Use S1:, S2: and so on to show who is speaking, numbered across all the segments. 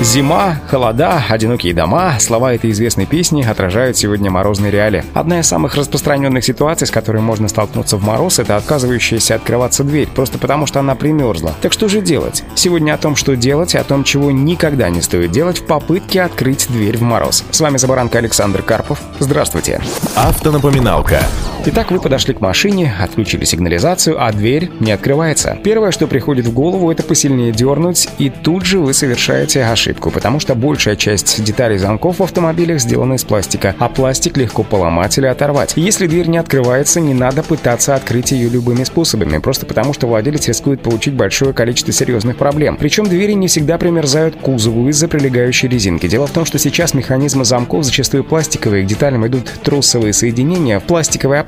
S1: Зима, холода, одинокие дома — слова этой известной песни отражают сегодня морозные реалии. Одна из самых распространенных ситуаций, с которой можно столкнуться в мороз, это отказывающаяся открываться дверь, просто потому что она примерзла. Так что же делать? Сегодня о том, что делать, и о том, чего никогда не стоит делать в попытке открыть дверь в мороз. С вами Забаранка Александр Карпов. Здравствуйте.
S2: Автонапоминалка.
S1: Итак, вы подошли к машине, отключили сигнализацию, а дверь не открывается. Первое, что приходит в голову, это посильнее дернуть, и тут же вы совершаете ошибку, потому что большая часть деталей замков в автомобилях сделана из пластика, а пластик легко поломать или оторвать. Если дверь не открывается, не надо пытаться открыть ее любыми способами, просто потому что владелец рискует получить большое количество серьезных проблем. Причем двери не всегда примерзают к кузову из-за прилегающей резинки. Дело в том, что сейчас механизмы замков зачастую пластиковые, к деталям идут тросовые соединения в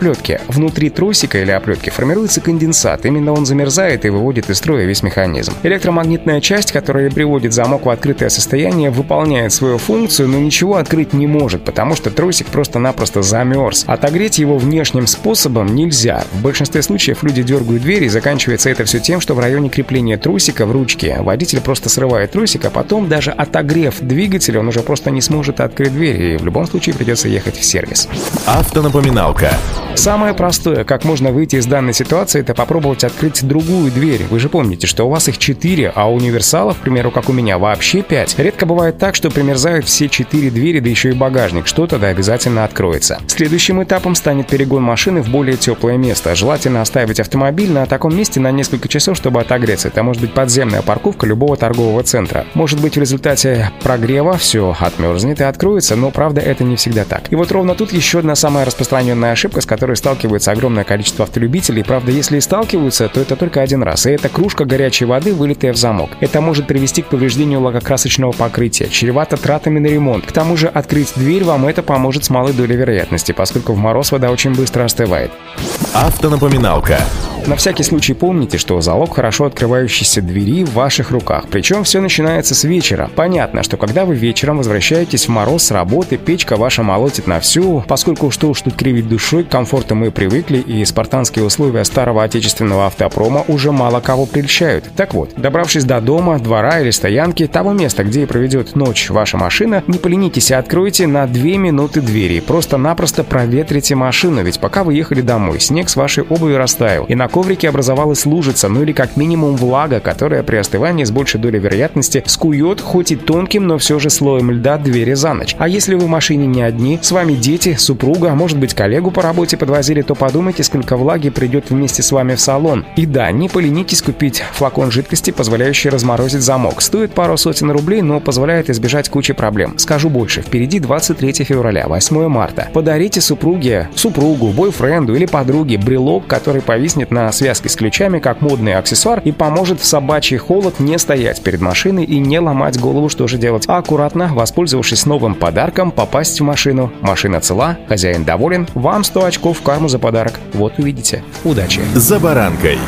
S1: оплетки. Внутри тросика или оплетки формируется конденсат. Именно он замерзает и выводит из строя весь механизм. Электромагнитная часть, которая приводит замок в открытое состояние, выполняет свою функцию, но ничего открыть не может, потому что тросик просто-напросто замерз. Отогреть его внешним способом нельзя. В большинстве случаев люди дергают дверь и заканчивается это все тем, что в районе крепления тросика в ручке водитель просто срывает тросик, а потом даже отогрев двигатель, он уже просто не сможет открыть дверь и в любом случае придется ехать в сервис.
S2: Автонапоминалка.
S1: Самое простое, как можно выйти из данной ситуации, это попробовать открыть другую дверь. Вы же помните, что у вас их 4, а универсалов, к примеру, как у меня, вообще 5. Редко бывает так, что примерзают все 4 двери, да еще и багажник, что тогда обязательно откроется. Следующим этапом станет перегон машины в более теплое место. Желательно оставить автомобиль на таком месте на несколько часов, чтобы отогреться. Это может быть подземная парковка любого торгового центра. Может быть в результате прогрева все отмерзнет и откроется, но правда это не всегда так. И вот ровно тут еще одна самая распространенная ошибка, с которой которой сталкивается огромное количество автолюбителей. Правда, если и сталкиваются, то это только один раз. И это кружка горячей воды, вылитая в замок. Это может привести к повреждению лакокрасочного покрытия, чревато тратами на ремонт. К тому же открыть дверь вам это поможет с малой долей вероятности, поскольку в мороз вода очень быстро остывает.
S2: Автонапоминалка.
S1: На всякий случай помните, что залог хорошо открывающейся двери в ваших руках. Причем все начинается с вечера. Понятно, что когда вы вечером возвращаетесь в мороз с работы, печка ваша молотит на всю, поскольку что уж тут кривить душой, к комфорту мы привыкли, и спартанские условия старого отечественного автопрома уже мало кого прельщают. Так вот, добравшись до дома, двора или стоянки, того места, где проведет ночь ваша машина, не поленитесь и откройте на 2 минуты двери. Просто-напросто проветрите машину, ведь пока вы ехали домой, снег с вашей обуви растаял, и на коврике образовалась лужица, ну или как минимум влага, которая при остывании с большей долей вероятности скует хоть и тонким, но все же слоем льда двери за ночь. А если вы в машине не одни, с вами дети, супруга, а может быть коллегу по работе подвозили, то подумайте, сколько влаги придет вместе с вами в салон. И да, не поленитесь купить флакон жидкости, позволяющий разморозить замок. Стоит пару сотен рублей, но позволяет избежать кучи проблем. Скажу больше, впереди 23 февраля, 8 марта. Подарите супруге, супругу, бойфренду или подруге брелок, который повиснет на связки с ключами как модный аксессуар и поможет в собачий холод не стоять перед машиной и не ломать голову, что же делать, а аккуратно, воспользовавшись новым подарком, попасть в машину. Машина цела, хозяин доволен, вам 100 очков в карму за подарок. Вот увидите. Удачи!
S2: За баранкой.